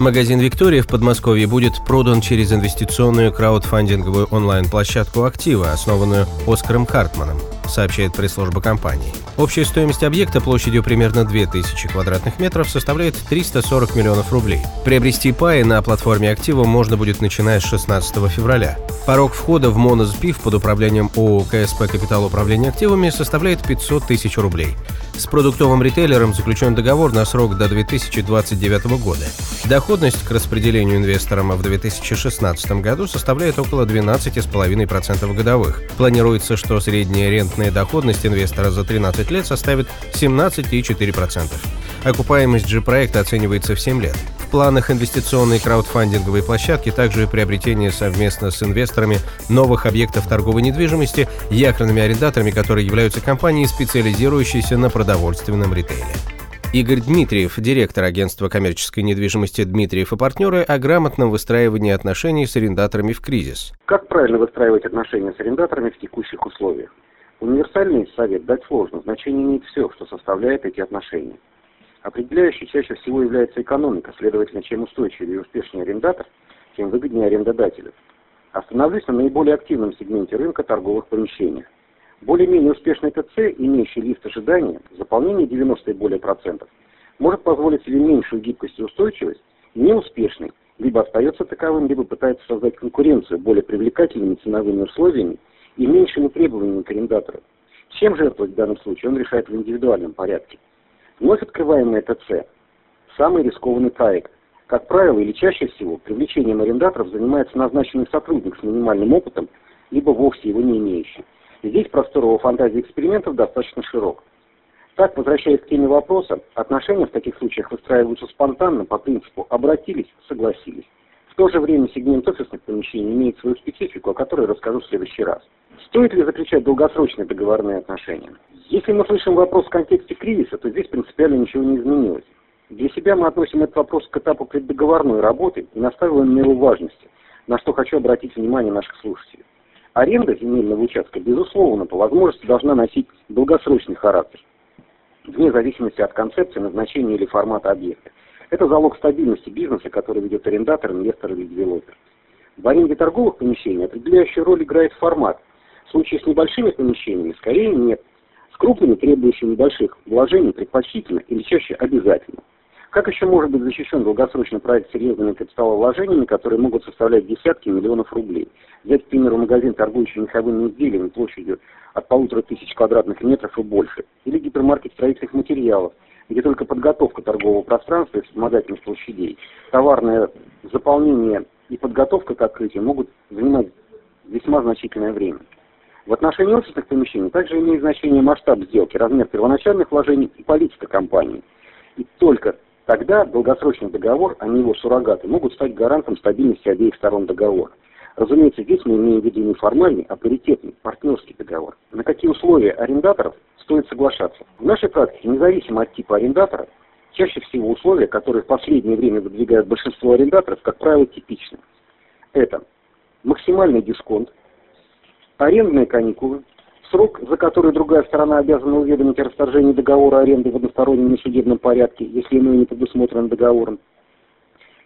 Магазин «Виктория» в Подмосковье будет продан через инвестиционную краудфандинговую онлайн-площадку «Актива», основанную Оскаром Хартманом, сообщает пресс-служба компании. Общая стоимость объекта площадью примерно 2000 квадратных метров составляет 340 миллионов рублей. Приобрести паи на платформе «Актива» можно будет начиная с 16 февраля. Порог входа в Монозпив под управлением ООО «КСП Капитал Управления активами» составляет 500 тысяч рублей. С продуктовым ритейлером заключен договор на срок до 2029 года. Доходность к распределению инвесторам в 2016 году составляет около 12,5% годовых. Планируется, что средняя рентная доходность инвестора за 13 лет составит 17,4%. Окупаемость же проекта оценивается в 7 лет. Планах инвестиционной краудфандинговой площадки также приобретение совместно с инвесторами новых объектов торговой недвижимости якорными арендаторами, которые являются компанией, специализирующейся на продовольственном ритейле. Игорь Дмитриев, директор агентства коммерческой недвижимости «Дмитриев и партнеры» о грамотном выстраивании отношений с арендаторами в кризис. Как правильно выстраивать отношения с арендаторами в текущих условиях? Универсальный совет дать сложно, значение имеет все, что составляет эти отношения. Определяющей чаще всего является экономика, следовательно, чем устойчивее и успешнее арендатор, тем выгоднее арендодателю. Остановлюсь на наиболее активном сегменте рынка торговых помещений. Более-менее успешный ТЦ, имеющий лист ожидания, заполнение 90 и более процентов, может позволить себе меньшую гибкость и устойчивость, неуспешный, либо остается таковым, либо пытается создать конкуренцию более привлекательными ценовыми условиями и меньшими требованиями к арендатору. Чем жертвовать в данном случае, он решает в индивидуальном порядке. Вновь открываемый ТЦ – самый рискованный проект. Как правило, или чаще всего, привлечением арендаторов занимается назначенный сотрудник с минимальным опытом, либо вовсе его не имеющий. Здесь простор его фантазии экспериментов достаточно широк. Так, возвращаясь к теме вопроса, отношения в таких случаях выстраиваются спонтанно по принципу «обратились, согласились». В то же время сегмент офисных помещений имеет свою специфику, о которой расскажу в следующий раз. Стоит ли заключать долгосрочные договорные отношения? Если мы слышим вопрос в контексте кризиса, то здесь принципиально ничего не изменилось. Для себя мы относим этот вопрос к этапу преддоговорной работы и настаиваем на его важности, на что хочу обратить внимание наших слушателей. Аренда земельного участка, безусловно, по возможности должна носить долгосрочный характер, вне зависимости от концепции, назначения или формата объекта. Это залог стабильности бизнеса, который ведет арендатор, инвестор или девелопер. В аренде торговых помещений определяющую роль играет формат. Случае с небольшими помещениями скорее нет – с крупными, требующими небольших вложений, предпочтительно или чаще обязательно. Как еще может быть защищен долгосрочный проект серьезными капиталовложениями, которые могут составлять десятки миллионов рублей? Взять, к примеру, магазин, торгующий меховыми изделиями площадью от полутора тысяч квадратных метров и больше. Или гипермаркет строительных материалов, где только подготовка торгового пространства и вспомогательных площадей, товарное заполнение и подготовка к открытию могут занимать весьма значительное время. В отношении офисных помещений также имеет значение масштаб сделки, размер первоначальных вложений и политика компании. И только тогда долгосрочный договор, а не его суррогаты, могут стать гарантом стабильности обеих сторон договора. Разумеется, здесь мы имеем в виду не формальный, а паритетный, партнерский договор. На какие условия арендаторов стоит соглашаться? В нашей практике, независимо от типа арендатора, чаще всего условия, которые в последнее время выдвигают большинство арендаторов, как правило, типичны. Это максимальный дисконт, арендные каникулы, срок, за который другая сторона обязана уведомить о расторжении договора аренды в одностороннем несудебном порядке, если иное не предусмотрено договором,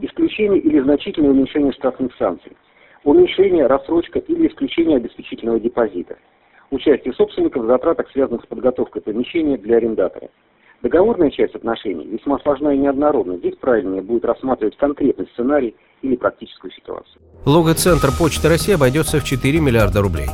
исключение или значительное уменьшение штрафных санкций, уменьшение, рассрочка или исключение обеспечительного депозита, участие собственников в затратах, связанных с подготовкой помещения для арендатора. Договорная часть отношений весьма сложна и неоднородна. Здесь правильнее будет рассматривать конкретный сценарий или практическую ситуацию. Логоцентр Почты России обойдется в 4 миллиарда рублей.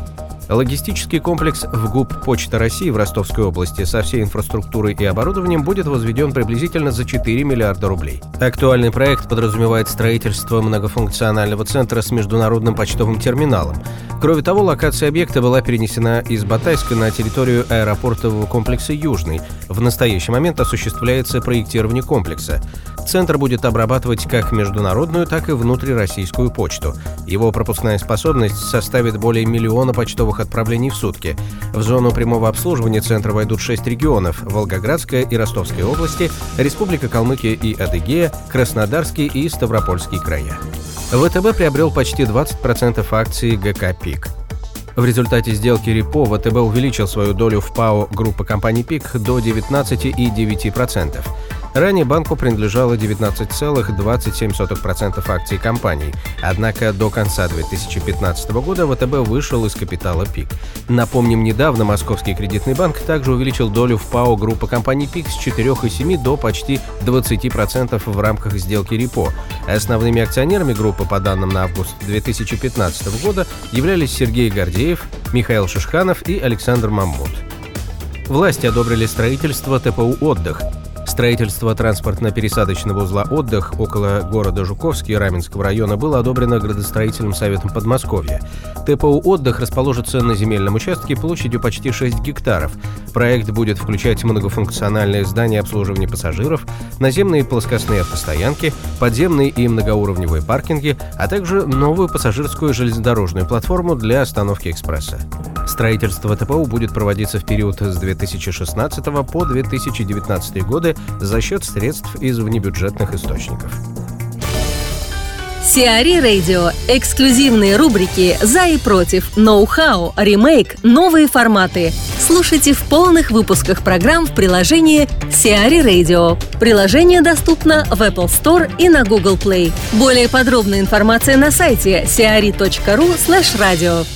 Логистический комплекс в ГУП «Почта России» в Ростовской области со всей инфраструктурой и оборудованием будет возведен приблизительно за 4 миллиарда рублей. Актуальный проект подразумевает строительство многофункционального центра с международным почтовым терминалом. Кроме того, локация объекта была перенесена из Батайска на территорию аэропортового комплекса «Южный». В настоящий момент осуществляется проектирование комплекса. Центр будет обрабатывать как международную, так и внутрироссийскую почту. Его пропускная способность составит более миллиона почтовых трех отправлений в сутки. В зону прямого обслуживания центра войдут шесть регионов – Волгоградская и Ростовская области, Республика Калмыкия и Адыгея, Краснодарский и Ставропольский края. ВТБ приобрел почти 20% акций ГК «Пик». В результате сделки репо ВТБ увеличил свою долю в ПАО группы компаний ПИК до 19,9%. Ранее банку принадлежало 19,27% акций компании, однако до конца 2015 года ВТБ вышел из капитала ПИК. Напомним, недавно Московский кредитный банк также увеличил долю в ПАО группы компаний ПИК с 4,7 до почти 20% в рамках сделки репо. Основными акционерами группы по данным на август 2015 года являлись Сергей Гордеев, Михаил Шишханов и Александр Маммут. Власти одобрили строительство ТПУ «Отдых», Строительство транспортно-пересадочного узла «Отдых» около города Жуковский Раменского района было одобрено градостроительным советом Подмосковья. ТПУ «Отдых» расположится на земельном участке площадью почти 6 гектаров. Проект будет включать многофункциональные здания обслуживания пассажиров, наземные плоскостные автостоянки, подземные и многоуровневые паркинги, а также новую пассажирскую железнодорожную платформу для остановки экспресса. Строительство ТПУ будет проводиться в период с 2016 по 2019 годы за счет средств из внебюджетных источников. Сиари Радио. Эксклюзивные рубрики «За и против», «Ноу-хау», «Ремейк», «Новые форматы». Слушайте в полных выпусках программ в приложении Сиари Radio. Приложение доступно в Apple Store и на Google Play. Более подробная информация на сайте siari.ru slash radio.